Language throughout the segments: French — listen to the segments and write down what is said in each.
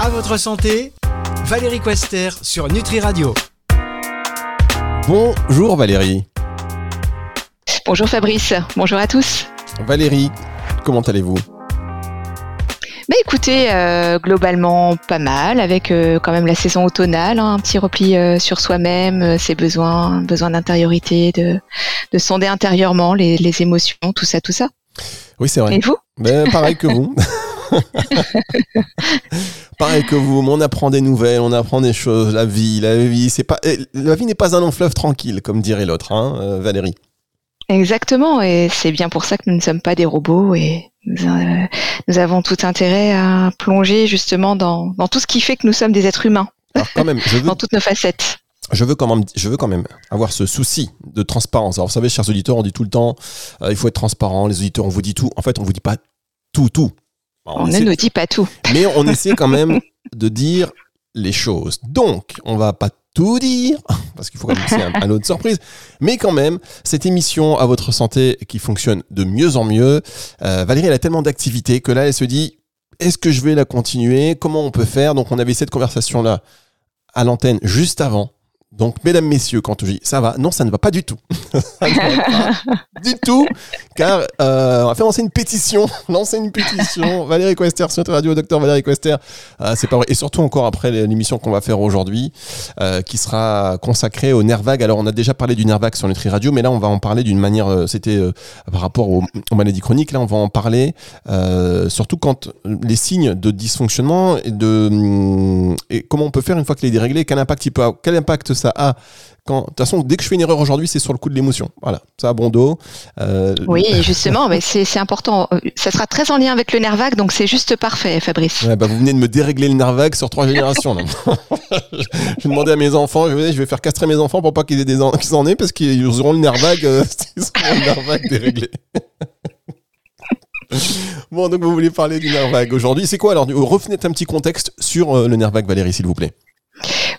À votre santé, Valérie Quester sur Nutri Radio. Bonjour Valérie. Bonjour Fabrice, bonjour à tous. Valérie, comment allez-vous? Bah écoutez, euh, globalement pas mal, avec euh, quand même la saison automnale, hein, un petit repli euh, sur soi-même, ses besoins, besoin d'intériorité, de, de sonder intérieurement les, les, émotions, tout ça, tout ça. Oui, c'est vrai. Et vous? Ben, Pareil que vous. Pareil que vous, on apprend des nouvelles, on apprend des choses. La vie, la vie, c'est pas, eh, la vie n'est pas un long fleuve tranquille, comme dirait l'autre, hein, Valérie. Exactement, et c'est bien pour ça que nous ne sommes pas des robots et nous, avons tout intérêt à plonger justement dans, dans, tout ce qui fait que nous sommes des êtres humains. Alors quand même, je veux, dans toutes nos facettes. Je veux, quand même, je veux quand même avoir ce souci de transparence. Alors vous savez, chers auditeurs, on dit tout le temps, euh, il faut être transparent, les auditeurs, on vous dit tout. En fait, on vous dit pas tout, tout. On, ne nous dit pas tout. Mais on essaie quand même de dire les choses. Donc, on va pas tout dire, parce qu'il faut quand même c'est un, un de surprise. Mais quand même, cette émission à votre santé qui fonctionne de mieux en mieux, euh, Valérie, elle a tellement d'activités que là, elle se dit, est-ce que je vais la continuer? Comment on peut faire? Donc, on avait cette conversation-là à l'antenne juste avant. Donc, mesdames, messieurs, quand je dis ça va, non, ça ne va pas du tout. pas du tout, car euh, on va faire lancer une pétition. lancer une pétition. Valérie Quester sur radio, docteur Valérie Quester. Euh, c'est pas vrai. Et surtout encore après l'émission qu'on va faire aujourd'hui, euh, qui sera consacrée au nerf vague. Alors, on a déjà parlé du nerf vague sur Nutri Radio, mais là, on va en parler d'une manière. C'était par rapport aux, maladies chroniques. Là, on va en parler surtout quand les signes de dysfonctionnement et de et comment on peut faire une fois qu'il est déréglé, quel impact il peut, avoir, quel impact ça a quand, de toute façon, dès que je fais une erreur aujourd'hui, c'est sur le coup de l'émotion. Voilà, ça a bon dos. Euh... Oui, justement, mais c'est important. Ça sera très en lien avec le nerf vague, donc c'est juste parfait, Fabrice. Ouais, bah vous venez de me dérégler le nerf vague sur trois générations. je vais demander à mes enfants, je vais, je vais faire castrer mes enfants pour pas qu'ils aient des qu'ils en aient, parce qu'ils auront le nerf vague, euh, ils auront le nerf vague déréglé. bon, donc vous voulez parler du nerf vague aujourd'hui. C'est quoi alors? Revenez un petit contexte sur euh, le nerf vague, Valérie, s'il vous plaît.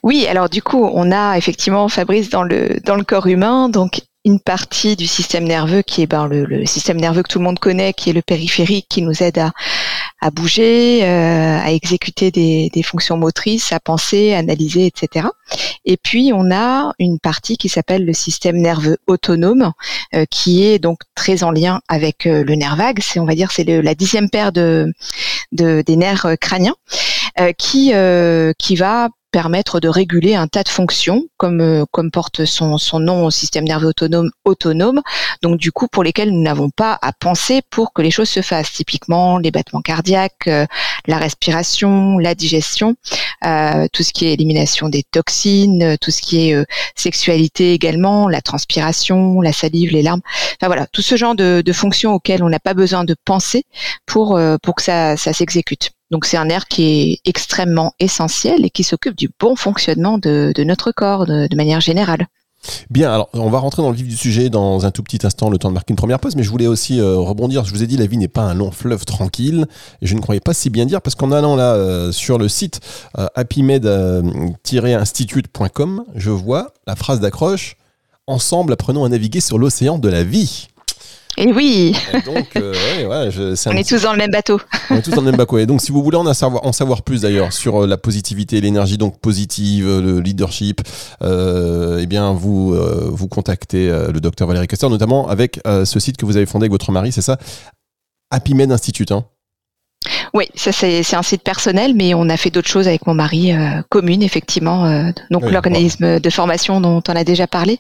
Oui, alors du coup, on a effectivement, Fabrice, dans le, dans le corps humain, donc une partie du système nerveux qui est ben, le, système nerveux que tout le monde connaît, qui est le périphérique, qui nous aide à, à bouger, euh, à exécuter des, fonctions motrices, à penser, à analyser, etc. Et puis on a une partie qui s'appelle le système nerveux autonome, euh, qui est donc très en lien avec euh, le nerf vague. C'est on va dire c'est la dixième paire de, de des nerfs crâniens, euh, qui qui va permettre de réguler un tas de fonctions, comme, euh, comme porte son, son nom au système nerveux autonome, autonome, donc du coup pour lesquelles nous n'avons pas à penser pour que les choses se fassent. Typiquement les battements cardiaques, euh, la respiration, la digestion, euh, tout ce qui est élimination des toxines, tout ce qui est euh, sexualité également, la transpiration, la salive, les larmes. Enfin voilà, tout ce genre de, de fonctions auxquelles on n'a pas besoin de penser pour, euh, pour que ça, ça s'exécute. Donc c'est un nerf qui est extrêmement essentiel et qui s'occupe du bon fonctionnement de, notre corps de, de, manière générale. Bien, alors on va rentrer dans le vif du sujet dans un tout petit instant, le temps de marquer une première pause, mais je voulais aussi euh, rebondir. Je vous ai dit, la vie n'est pas un long fleuve tranquille, et je ne croyais pas si bien dire, parce qu'en allant là euh, sur le site euh, happymed-institute.com, je vois la phrase d'accroche Ensemble, apprenons à naviguer sur l'océan de la vie. Et oui. Et donc, euh, ouais, ouais, je, on est tous dans le même bateau. On est tous dans le même bateau. Et donc, si vous voulez en savoir, en savoir plus d'ailleurs sur euh, la positivité, l'énergie donc positive, euh, le leadership, euh, eh bien, vous euh, vous contactez le docteur Valérie Castor, notamment avec ce site que vous avez fondé avec votre mari, c'est ça, Happy Med Institute. Hein oui, ça c'est un site personnel, mais on a fait d'autres choses avec mon mari, euh, commune effectivement. Euh, donc oui, l'organisme de formation dont on a déjà parlé,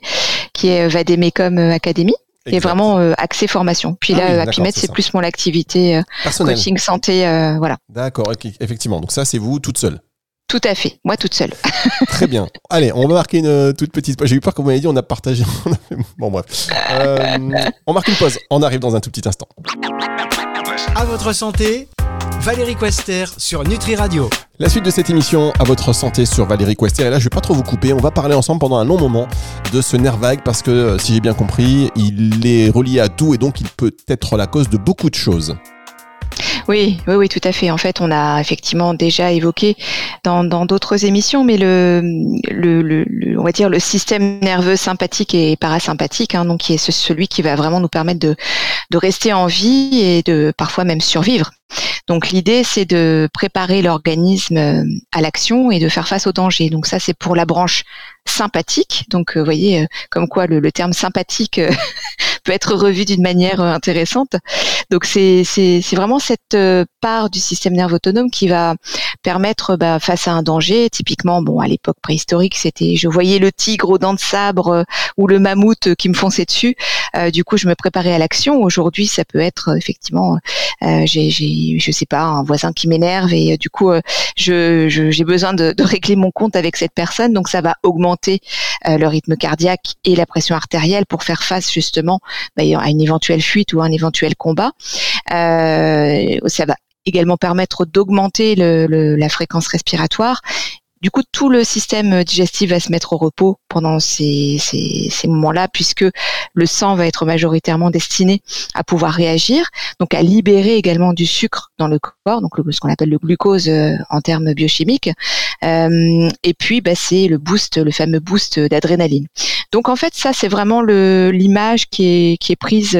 qui est Vademecum Academy est vraiment euh, axé formation. Puis ah là, oui, Happymed, c'est plus mon activité euh, coaching santé, euh, voilà. D'accord, effectivement. Donc ça, c'est vous toute seule. Tout à fait, moi toute seule. Très bien. Allez, on va marquer une euh, toute petite pause. J'ai eu peur que vous m'avez dit, on a partagé. bon, bref. Euh, on marque une pause. On arrive dans un tout petit instant. À votre santé, Valérie Quester sur Nutri Radio. La suite de cette émission à votre santé sur Valérie Quester. Et là, je vais pas trop vous couper. On va parler ensemble pendant un long moment de ce nerf vague parce que, si j'ai bien compris, il est relié à tout et donc il peut être la cause de beaucoup de choses. Oui, oui, oui, tout à fait. En fait, on a effectivement déjà évoqué dans d'autres émissions, mais le, le, on va dire le système nerveux sympathique et parasympathique, hein, donc qui est celui qui va vraiment nous permettre de, de rester en vie et de parfois même survivre. Donc l'idée, c'est de préparer l'organisme euh, à l'action et de faire face au danger. Donc ça, c'est pour la branche sympathique. Donc, euh, vous voyez, euh, comme quoi le, terme sympathique peut être revu d'une manière intéressante. Donc, c'est vraiment cette part du système nerveux autonome qui va permettre, bah, face à un danger, typiquement, bon, à l'époque préhistorique, c'était, je voyais le tigre aux dents de sabre ou le mammouth qui me fonçait dessus. du coup, je me préparais à l'action. Aujourd'hui, ça peut être effectivement, j'ai, je sais pas, un voisin qui m'énerve et du coup, je, j'ai besoin de, de régler mon compte avec cette personne. Donc, ça va augmenter euh, le rythme cardiaque et la pression artérielle pour faire face justement bah, à une éventuelle fuite ou un éventuel combat. Euh, ça va également permettre d'augmenter la fréquence respiratoire du coup, tout le système digestif va se mettre au repos pendant ces, moments-là, puisque le sang va être majoritairement destiné à pouvoir réagir, donc à libérer également du sucre dans le corps, donc ce qu'on appelle le glucose euh, en termes biochimiques. Euh, et puis, bah, c'est le boost, le fameux boost d'adrénaline. Donc en fait, ça c'est vraiment l'image qui est, prise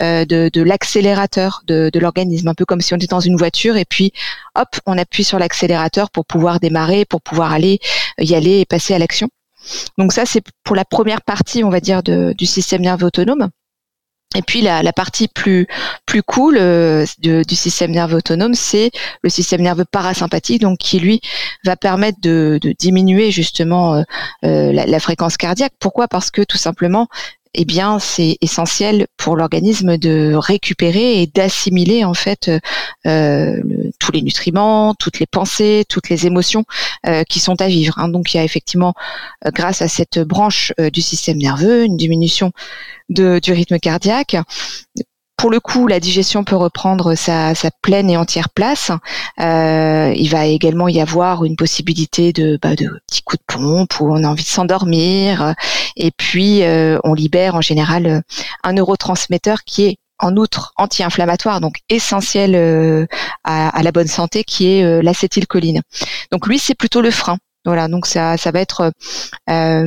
euh, de, l'accélérateur de, de l'organisme, un peu comme si on était dans une voiture et puis hop, on appuie sur l'accélérateur pour pouvoir démarrer, pour pouvoir aller y aller et passer à l'action. Donc ça c'est pour la première partie, on va dire, du système nerveux autonome. Et puis la, partie plus plus cool euh, du système nerveux autonome, c'est le système nerveux parasympathique, donc qui lui va permettre de, diminuer justement euh, euh, la, fréquence cardiaque. Pourquoi? Parce que tout simplement, eh bien, c'est essentiel pour l'organisme de récupérer et d'assimiler en fait euh, tous les nutriments, toutes les pensées, toutes les émotions euh, qui sont à vivre. Hein. Donc, il y a effectivement, euh, grâce à cette branche du système nerveux, une diminution de, du rythme cardiaque pour le coup, la digestion peut reprendre sa, pleine et entière place. Euh, il va également y avoir une possibilité de, bah, petits coups de pompe où on a envie de s'endormir. Et puis, euh, on libère en général un neurotransmetteur qui est en outre anti-inflammatoire, donc essentiel euh, à, la bonne santé, qui est l'acétylcholine. Donc lui, c'est plutôt le frein. Voilà, donc ça, ça va être euh,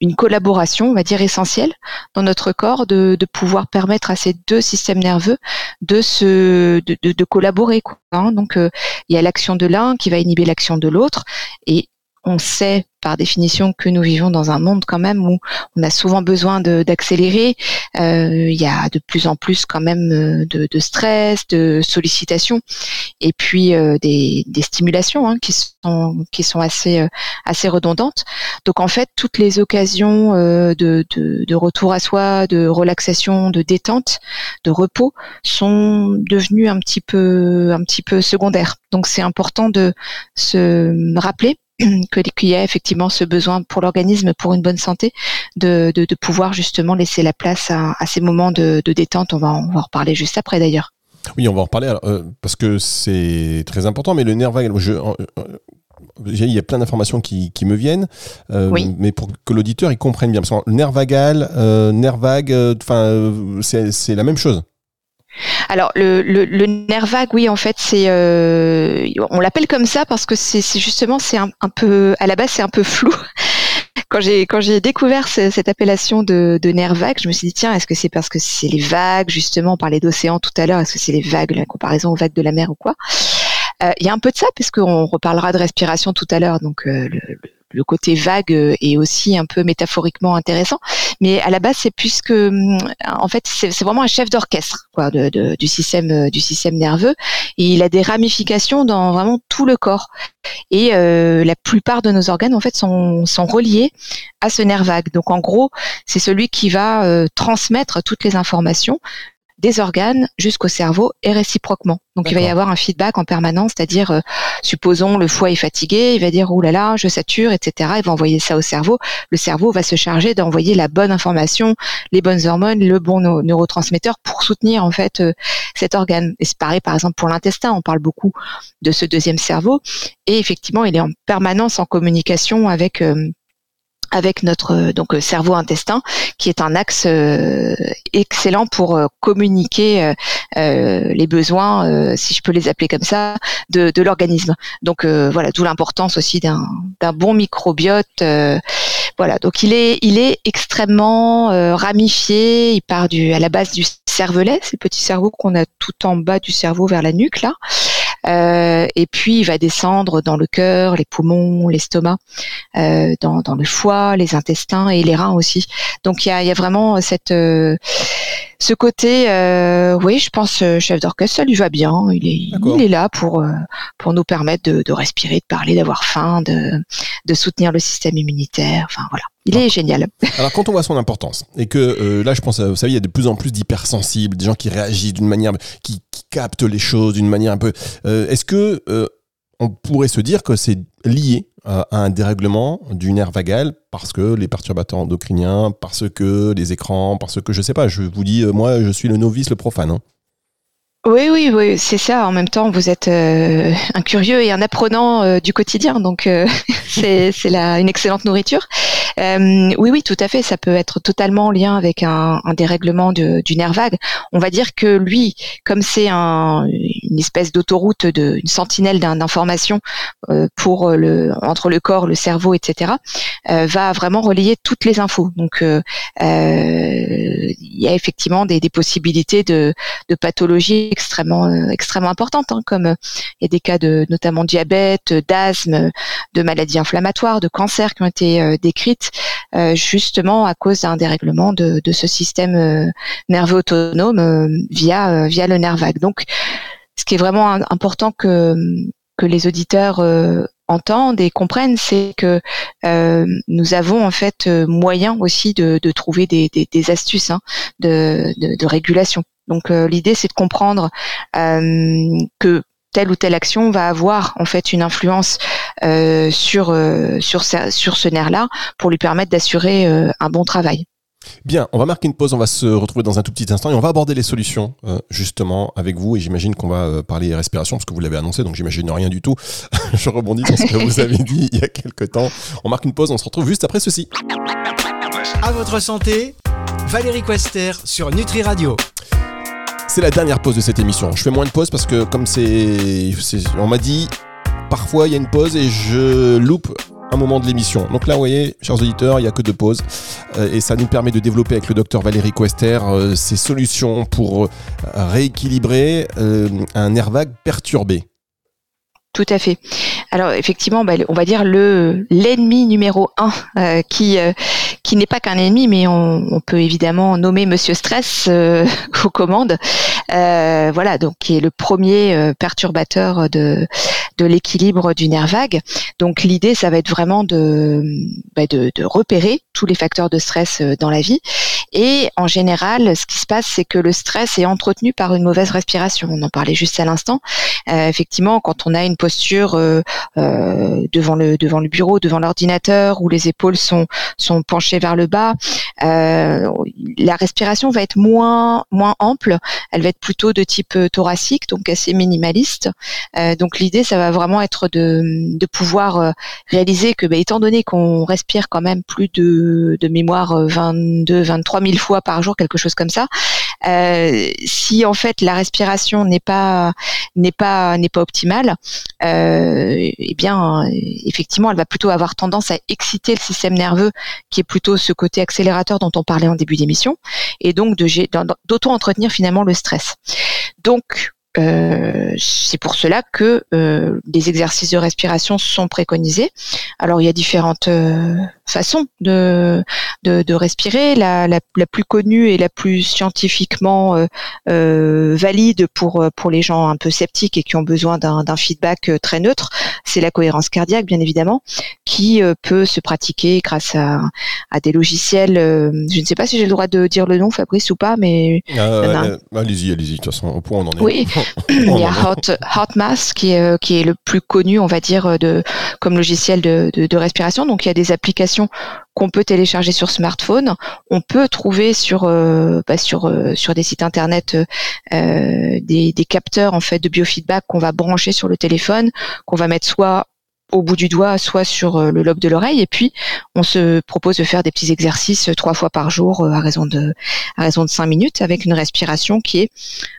une collaboration, on va dire essentielle dans notre corps, de, pouvoir permettre à ces deux systèmes nerveux de se, de, de, collaborer. Quoi, hein. Donc euh, il y a l'action de l'un qui va inhiber l'action de l'autre, et on sait par définition que nous vivons dans un monde quand même où on a souvent besoin d'accélérer. Euh, il y a de plus en plus quand même euh, de, stress, de sollicitations et puis euh, des, stimulations hein, qui sont qui sont assez assez redondantes. Donc en fait, toutes les occasions de, de, retour à soi, de relaxation, de détente, de repos sont devenues un petit peu un petit peu secondaires. Donc c'est important de se rappeler qu'il y a effectivement ce besoin pour l'organisme, pour une bonne santé, de, de, pouvoir justement laisser la place à, ces moments de, détente. On va, en, reparler juste après d'ailleurs. Oui, on va en reparler euh, parce que c'est très important, mais le nerf vague, je, euh, il y a plein d'informations qui, qui, me viennent, euh, mais pour que l'auditeur il comprenne bien, parce que le nerf vagal, nerf vague, enfin, c'est la même chose. Alors le, le, nerf vague, oui, en fait, c'est euh, on l'appelle comme ça parce que c'est justement c'est un, peu à la base c'est un peu flou. Quand j'ai quand j'ai découvert cette appellation de, de nerf vague, je me suis dit tiens est-ce que c'est parce que c'est les vagues? Justement on parlait d'océan tout à l'heure est-ce que c'est les vagues la comparaison aux vagues de la mer ou quoi? Euh, Il y a un peu de ça puisqu'on reparlera de respiration tout à l'heure donc euh, le côté vague euh, est aussi un peu métaphoriquement intéressant. Mais à la base, c'est puisque, hum, en fait, c'est vraiment un chef d'orchestre du système euh, du système nerveux. Et il a des ramifications dans vraiment tout le corps. Et euh, la plupart de nos organes, en fait, sont, sont reliés à ce nerf vague. Donc, en gros, c'est celui qui va transmettre toutes les informations des organes jusqu'au cerveau et réciproquement. Donc il va y avoir un feedback en permanence, c'est-à-dire, euh, supposons le foie est fatigué, il va dire oh là là, je sature, etc. Il va envoyer ça au cerveau. Le cerveau va se charger d'envoyer la bonne information, les bonnes hormones, le bon neurotransmetteur pour soutenir en fait euh, cet organe. Et c'est pareil par exemple pour l'intestin, on parle beaucoup de ce deuxième cerveau et effectivement il est en permanence en communication avec euh, avec notre donc cerveau intestin qui est un axe excellent pour communiquer les besoins si je peux les appeler comme ça de, de l'organisme donc voilà d'où l'importance aussi d'un bon microbiote voilà, donc il est, il est extrêmement euh, ramifié. Il part du, à la base du cervelet, c'est le petit cerveau qu'on a tout en bas du cerveau vers la nuque là. Euh, et puis il va descendre dans le cœur, les poumons, l'estomac, euh, dans, dans, le foie, les intestins et les reins aussi. Donc il y a, y a, vraiment cette ce côté, euh, oui, je pense chef d'orchestre, ça lui va bien. Il est, il est là pour pour nous permettre de, de respirer, de parler, d'avoir faim, de de soutenir le système immunitaire. Enfin voilà. Il est génial. Alors quand on voit son importance et que euh, là je pense, vous savez, il y a de plus en plus d'hypersensibles, des gens qui réagissent d'une manière, qui, captent les choses d'une manière un peu. Euh, est-ce que euh, on pourrait se dire que c'est lié à un dérèglement du nerf vagal parce que les perturbateurs endocriniens, parce que les écrans, parce que je sais pas. Je vous dis, moi, je suis le novice, le profane. Hein. Oui, oui, oui, c'est ça. En même temps, vous êtes euh, un curieux et un apprenant euh, du quotidien, donc euh, c'est une excellente nourriture. oui, oui, tout à fait. Ça peut être totalement en lien avec un, dérèglement de, du nerf vague. On va dire que lui, comme c'est un, une espèce d'autoroute, une sentinelle d'informations pour le entre le corps, le cerveau, etc., va vraiment relier toutes les infos. Donc, il y a effectivement des, des possibilités de, de pathologie extrêmement euh, extrêmement importante, hein, comme euh, il y a des cas de notamment diabète, d'asthme, de maladies inflammatoires, de cancer qui ont été euh, décrites justement à cause d'un dérèglement de, de, ce système nerveux autonome via via le nerf vague. Donc, ce qui est vraiment important que que les auditeurs entendent et comprennent, c'est que nous avons en fait moyen aussi de, de trouver des, des, des astuces hein, de, de, de, régulation. Donc euh, l'idée c'est de comprendre euh, que telle ou telle action va avoir en fait une influence euh, sur sur sur ce nerf-là pour lui permettre d'assurer un bon travail. Bien, on va marquer une pause, on va se retrouver dans un tout petit instant et on va aborder les solutions justement avec vous et j'imagine qu'on va parler respiration parce que vous l'avez annoncé donc j'imagine rien du tout. Je rebondis sur ce que vous avez dit il y a quelques temps. On marque une pause, on se retrouve juste après ceci. À votre santé, Valérie Quester sur Nutri Radio. C'est la dernière pause de cette émission. Je fais moins de pauses parce que comme c'est, on m'a dit, parfois il y a une pause et je loupe un moment de l'émission. Donc là, vous voyez, chers auditeurs, il n'y a que deux pauses. Euh, et ça nous permet de développer avec le docteur Valérie Quester euh, ces solutions pour euh, rééquilibrer un nerf vague perturbé. Tout à fait. Alors effectivement, bah, on va dire le l'ennemi numéro un qui qui n'est pas qu'un ennemi, mais on, peut évidemment nommer Monsieur Stress euh, aux commandes. Euh, voilà, donc qui est le premier euh, perturbateur de de l'équilibre du nerf vague. Donc l'idée, ça va être vraiment de, bah, de, de repérer tous les facteurs de stress dans la vie. Et en général, ce qui se passe, c'est que le stress est entretenu par une mauvaise respiration. On en parlait juste à l'instant. Euh, effectivement, quand on a une posture euh, devant le devant le bureau, devant l'ordinateur, où les épaules sont sont penchées vers le bas, euh, la respiration va être moins moins ample. Elle va être plutôt de type euh, thoracique, donc assez minimaliste. Euh, donc l'idée, ça va vraiment être de, de pouvoir réaliser que, bah, étant donné qu'on respire quand même plus de, de mémoire 22, 23 000 fois par jour, quelque chose comme ça, si en fait la respiration n'est pas n'est pas n'est pas optimale, eh bien effectivement, elle va plutôt avoir tendance à exciter le système nerveux qui est plutôt ce côté accélérateur dont on parlait en début d'émission, et donc d'auto-entretenir finalement le stress. Donc, euh, c'est pour cela que euh, des exercices de respiration sont préconisés. Alors il y a différentes euh, façons de, de, respirer. La, la, plus connue et la plus scientifiquement valide pour, pour les gens un peu sceptiques et qui ont besoin d'un feedback très neutre, c'est la cohérence cardiaque bien évidemment, qui peut se pratiquer grâce à, à des logiciels. je ne sais pas si j'ai le droit de dire le nom, Fabrice, ou pas, mais... allez-y, allez-y, de toute façon, au point on en est. Oui, il y a HotMask qui est, euh, qui est le plus connu, on va dire, euh, de, comme logiciel de, de, de respiration. Donc il y a des applications qu'on peut télécharger sur smartphone. On peut trouver sur euh, bah, sur sur des sites internet euh, des, des capteurs en fait de biofeedback qu'on va brancher sur le téléphone, qu'on va mettre soit au bout du doigt, soit sur euh, le lobe de l'oreille. Et puis, on se propose de faire des petits exercices trois fois par jour à raison de à raison de cinq minutes avec une respiration qui est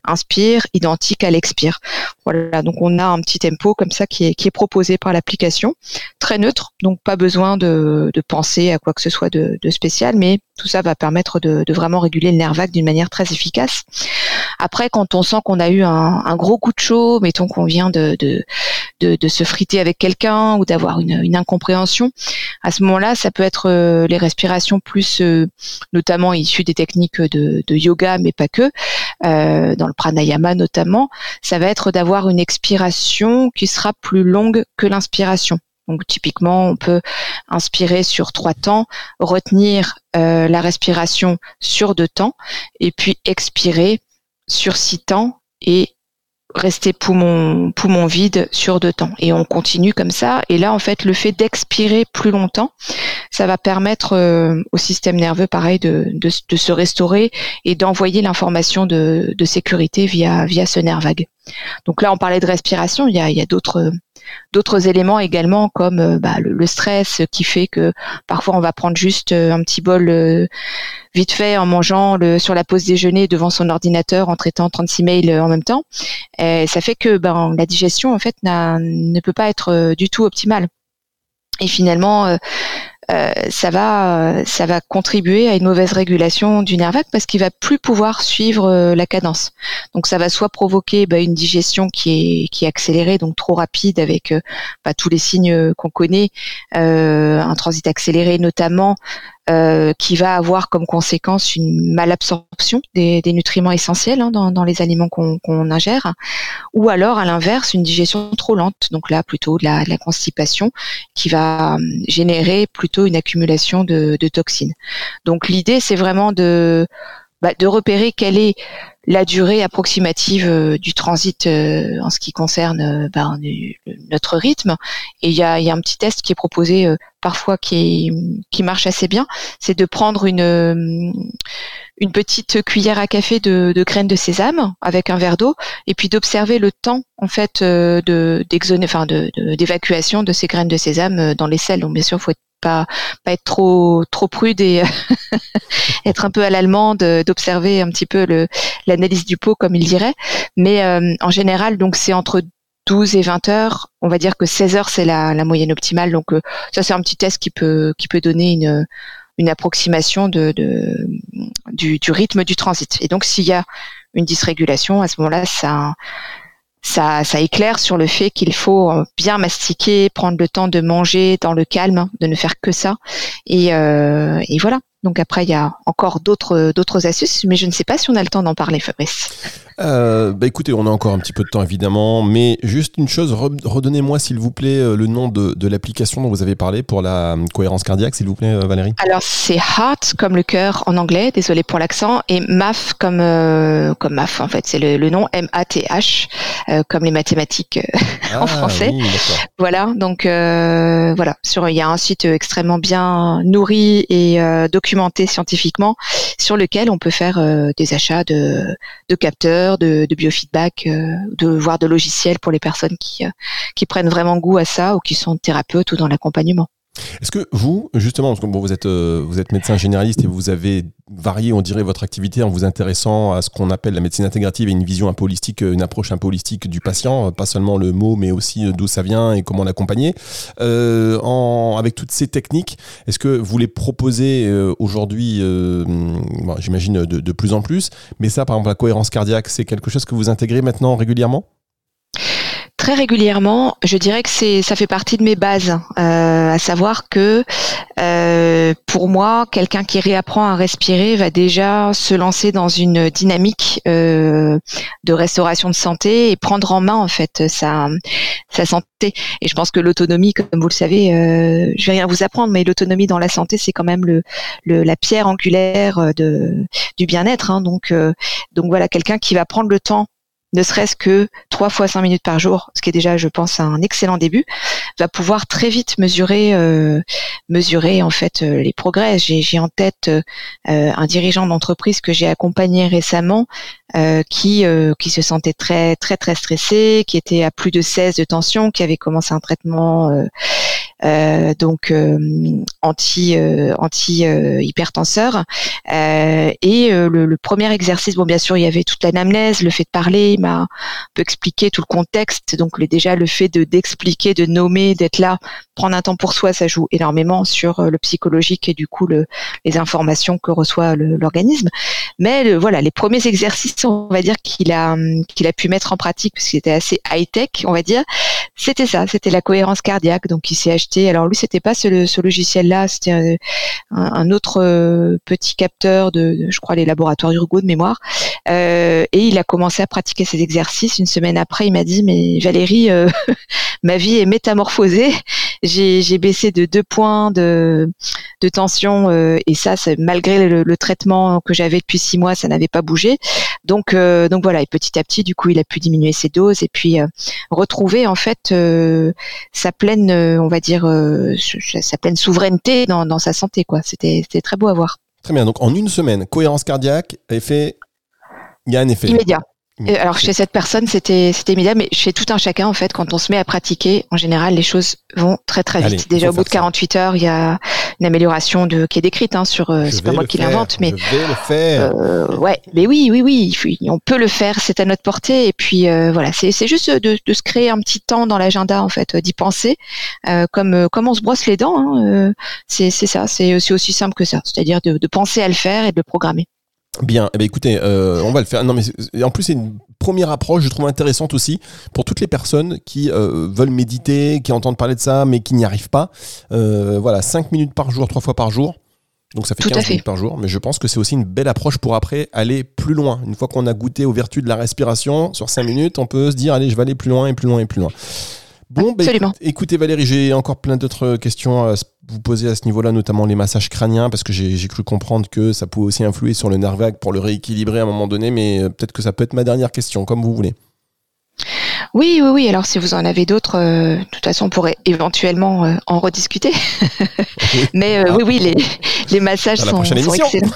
inspire identique à l'expire. Voilà. Donc, on a un petit tempo comme ça qui est qui est proposé par l'application, très neutre. Donc, pas besoin de, de penser à quoi que ce soit de, de spécial, mais tout ça va permettre de, de vraiment réguler le nerf vague d'une manière très efficace. Après, quand on sent qu'on a eu un, gros coup de chaud, mettons qu'on vient de, de, se friter avec quelqu'un ou d'avoir une, incompréhension, à ce moment-là, ça peut être euh, les respirations plus, euh, notamment issues des techniques de, yoga, mais pas que, euh, dans le pranayama notamment, ça va être d'avoir une expiration qui sera plus longue que l'inspiration. Donc typiquement, on peut inspirer sur trois temps, retenir la respiration sur deux temps, et puis expirer sur six temps et rester poumon poumon vide sur deux temps. Et on continue comme ça. Et là en fait le fait d'expirer plus longtemps ça va permettre euh, au système nerveux pareil de, de, de se restaurer et d'envoyer l'information de, de, sécurité via via ce nerf vague. Donc là on parlait de respiration. Il y a, il y a d'autres d'autres éléments également comme euh, bah, le, stress qui fait que parfois on va prendre juste euh, un petit bol euh, vite fait en mangeant le, sur la pause déjeuner devant son ordinateur en traitant 36 mails en même temps. Et ça fait que ben, la digestion en fait ne peut pas être du tout optimale. Et finalement, ça va ça va contribuer à une mauvaise régulation du nerf vague parce qu'il va plus pouvoir suivre euh, la cadence. Donc ça va soit provoquer bah, une digestion qui est qui est accélérée, donc trop rapide avec euh, bah, tous les signes qu'on connaît, un transit accéléré notamment, euh, qui va avoir comme conséquence une malabsorption des, des nutriments essentiels hein, dans, dans, les aliments qu'on ingère, ou alors à l'inverse une digestion trop lente, donc là plutôt de la, de la constipation qui va hum, générer plutôt une accumulation de, de toxines. Donc l'idée c'est vraiment de bah, de repérer quelle est la durée approximative euh, du transit euh, en ce qui concerne bah, notre rythme. Et il y a, un petit test qui est proposé parfois qui, marche assez bien, c'est de prendre une, petite cuillère à café de, de graines de sésame avec un verre d'eau et puis d'observer le temps en fait d'évacuation de, de, ces graines de sésame dans les selles. Donc bien sûr, faut pas pas être trop trop prude et être un peu à l'allemande, d'observer un petit peu le l'analyse du pot comme il dirait. Mais euh, en général, donc c'est entre 12 et 20 heures. On va dire que 16 heures c'est la, la moyenne optimale. Donc euh, ça c'est un petit test qui peut qui peut donner une une approximation de, de du, du rythme du transit. Et donc s'il y a une dysrégulation, à ce moment-là, ça ça, ça éclaire sur le fait qu'il faut euh, bien mastiquer, prendre le temps de manger dans le calme, de ne faire que ça. Et, euh, et voilà. Donc après, il y a encore d'autres d'autres astuces, mais je ne sais pas si on a le temps d'en parler, Fabrice. Euh, bah écoutez, on a encore un petit peu de temps évidemment, mais juste une chose, redonnez-moi s'il vous plaît euh, le nom de, de l'application dont vous avez parlé pour la euh, cohérence cardiaque, s'il vous plaît, Valérie. Alors c'est Heart comme le cœur en anglais, désolé pour l'accent, et MAF comme euh, comme MAF en fait, c'est le, le, nom M A T H euh, comme les mathématiques en ah, français. Oui, voilà, donc voilà, sur il y a un site extrêmement bien nourri et documenté scientifiquement sur lequel on peut faire des achats de, capteurs de, biofeedback, euh, de voir de logiciels pour les personnes euh, qui prennent vraiment goût à ça ou qui sont thérapeutes ou dans l'accompagnement. Est-ce que vous, justement, parce que bon, vous êtes euh, vous êtes médecin généraliste et vous avez varié, on dirait, votre activité en vous intéressant à ce qu'on appelle la médecine intégrative et une vision un holistique, une approche un holistique du patient, pas seulement le mot, mais aussi d'où ça vient et comment l'accompagner. Euh, avec toutes ces techniques, est-ce que vous les proposez euh, aujourd'hui, bon, j'imagine de, de plus en plus, mais ça, par exemple, la cohérence cardiaque, c'est quelque chose que vous intégrez maintenant régulièrement? Très régulièrement, je dirais que c'est ça fait partie de mes bases, euh, à savoir que euh, pour moi, quelqu'un qui réapprend à respirer va déjà se lancer dans une dynamique euh, de restauration de santé et prendre en main en fait sa sa santé. Et je pense que l'autonomie, comme vous le savez, je vais rien vous apprendre, mais l'autonomie dans la santé, c'est quand même le, la pierre angulaire de du bien-être. Hein. donc donc voilà, quelqu'un qui va prendre le temps ne serait-ce que trois fois cinq minutes par jour, ce qui est déjà, je pense, un excellent début, va pouvoir très vite mesurer, euh, mesurer en fait euh, les progrès. J'ai en tête euh, un dirigeant d'entreprise que j'ai accompagné récemment, qui qui se sentait très très très stressé, qui était à plus de 16 de tension, qui avait commencé un traitement donc anti anti hypertenseur et le, le, premier exercice bon bien sûr il y avait toute l'anamnèse le fait de parler il m'a un peu expliqué tout le contexte. Donc déjà le fait de d'expliquer, de nommer, d'être là, prendre un temps pour soi, ça joue énormément sur euh, le psychologique et du coup le, les informations que reçoit l'organisme. Mais voilà, les premiers exercices, on va dire qu'il a qu'il a pu mettre en pratique parce qu'il était assez high tech, on va dire. C'était ça, c'était la cohérence cardiaque. Donc il s'est Alors lui, c'était pas ce, logiciel-là, c'était un, un, autre euh, petit capteur de, je crois, les laboratoires Urgo de mémoire. Euh, et il a commencé à pratiquer ses exercices. Une semaine après, il m'a dit, mais Valérie, euh, ma vie est métamorphosée. J'ai baissé de deux points de, de tension euh, et ça, malgré le, traitement que j'avais depuis six mois, ça n'avait pas bougé. Donc, euh, donc voilà. Et petit à petit, du coup, il a pu diminuer ses doses et puis retrouver en fait sa pleine, on va dire, sa pleine souveraineté dans, dans sa santé. Quoi. C'était très beau à voir. Très bien. Donc en une semaine, cohérence cardiaque, effet il y a un effet. Immédiat. Alors chez cette personne, c'était c'était immédiat, mais chez tout un chacun, en fait, quand on se met à pratiquer, en général, les choses vont très très vite. Déjà au bout de 48 heures, il y a une amélioration de qui est décrite hein, sur. Euh, c'est pas moi qui l'invente, mais. Je vais le faire. Euh, ouais, mais oui, oui, oui, on peut le faire, c'est à notre portée. Et puis euh, voilà, c'est c'est juste de, de, se créer un petit temps dans l'agenda, en fait, d'y penser, euh, comme comme on se brosse les dents. Hein, c'est c'est ça, c'est aussi simple que ça, c'est-à-dire de, de penser à le faire et de le programmer. Bien, eh bien écoutez, euh, on va le faire. Non, mais en plus c'est une première approche, je trouve intéressante aussi pour toutes les personnes qui euh, veulent méditer, qui entendent parler de ça, mais qui n'y arrivent pas. Euh, voilà, 5 minutes par jour, 3 fois par jour. Donc ça fait 15 minutes par jour, mais je pense que c'est aussi une belle approche pour après aller plus loin. Une fois qu'on a goûté aux vertus de la respiration, sur 5 minutes, on peut se dire allez, je vais aller plus loin et plus loin et plus loin. Bon, bah, écoutez Valérie, j'ai encore plein d'autres questions à vous poser à ce niveau-là, notamment les massages crâniens, parce que j'ai cru comprendre que ça pouvait aussi influer sur le nerf vague pour le rééquilibrer à un moment donné, mais euh, peut-être que ça peut être ma dernière question, comme vous voulez. Oui, oui, oui. Alors, si vous en avez d'autres, euh, de toute façon, on pourrait éventuellement euh, en rediscuter. Mais euh, oui, oui, les, les massages sont, sont, excellents.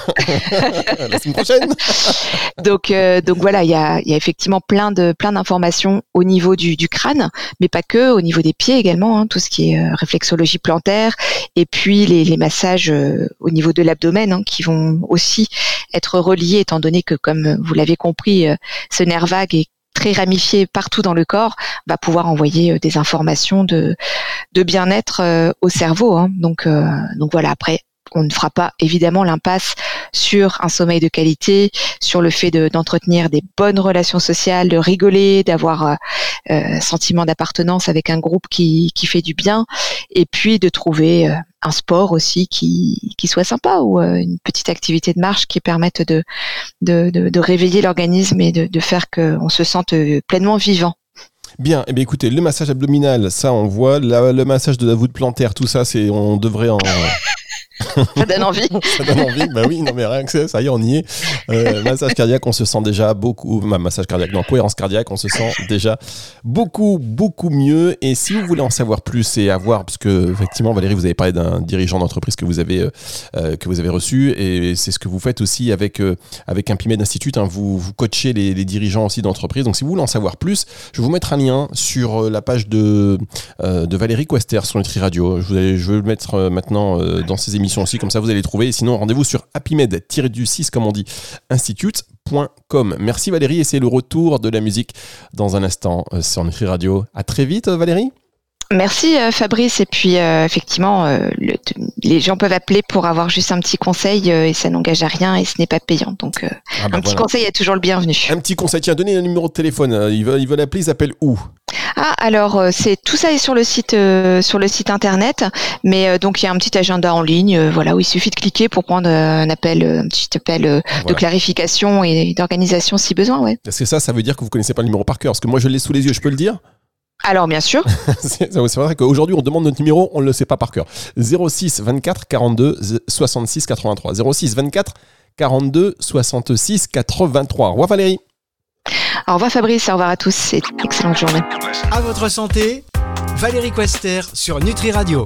la semaine prochaine. donc, donc voilà, il y a, y a, effectivement plein de plein d'informations au niveau du, du, crâne, mais pas que, au niveau des pieds également, hein, tout ce qui est réflexologie plantaire, et puis les, les massages au niveau de l'abdomen, hein, qui vont aussi être reliés, étant donné que, comme vous l'avez compris, ce nerf vague est très ramifié partout dans le corps, va pouvoir envoyer euh, des informations de, de bien-être euh, au cerveau. Hein. Donc, euh, donc voilà, après, on ne fera pas évidemment l'impasse sur un sommeil de qualité, sur le fait d'entretenir des bonnes relations sociales, de rigoler, d'avoir un sentiment d'appartenance avec un groupe qui, qui fait du bien, et puis de trouver un sport aussi qui, qui soit sympa ou euh, une petite activité de marche qui permette de, de, réveiller l'organisme et de, faire qu'on se sente euh, pleinement vivant. Bien, eh bien écoutez, le massage abdominal, ça on voit, le massage de la voûte plantaire, tout ça, c'est on devrait en ça donne envie. ça donne envie. Bah oui, non mais rien que ça, ça y est, on y est. Euh, massage cardiaque, on se sent déjà beaucoup. massage cardiaque, non, cohérence cardiaque, on se sent déjà beaucoup, beaucoup mieux. Et si vous voulez en savoir plus et avoir, parce que effectivement, Valérie, vous avez parlé d'un dirigeant d'entreprise que vous avez euh, euh, que vous avez reçu, et c'est ce que vous faites aussi avec avec un Pimed Institute. Hein, vous vous coachez les, dirigeants aussi d'entreprise. Donc si vous voulez en savoir plus, je vais vous mettre un lien sur la page de de Valérie Quester sur Nutri Radio. Je, je vais le mettre maintenant dans ses émissions aussi, comme ça vous allez trouver. sinon, rendez-vous sur happymed-du6, comme on dit, institute.com. Merci Valérie, et c'est le retour de la musique dans un instant euh, sur Nutri Radio. À très vite Valérie. Merci euh, Fabrice. Et puis euh, effectivement, les gens peuvent appeler pour avoir juste un petit conseil et ça n'engage à rien et ce n'est pas payant. Donc ah bah un petit conseil est toujours le bienvenu. Un petit conseil. Tiens, donnez un numéro de téléphone. Ils veulent, ils veulent appeler, ils appellent où? Ah alors euh, c'est tout ça est sur le site euh, sur le site internet, mais euh, donc il y a un petit agenda en ligne, voilà où il suffit de cliquer pour prendre un appel, un petit appel de clarification et d'organisation si besoin, ouais. Parce que ça, ça veut dire que vous connaissez pas le numéro par cœur, parce que moi je l'ai sous les yeux, je peux le dire? Alors bien sûr. c'est vrai qu'aujourd'hui on demande notre numéro, on ne le sait pas par cœur. 06 24 42 66 83. 06 24 42 66 83. Roi Valérie. Au revoir Fabrice, au revoir à tous et excellente journée. À votre santé, Valérie Quester sur Nutri Radio.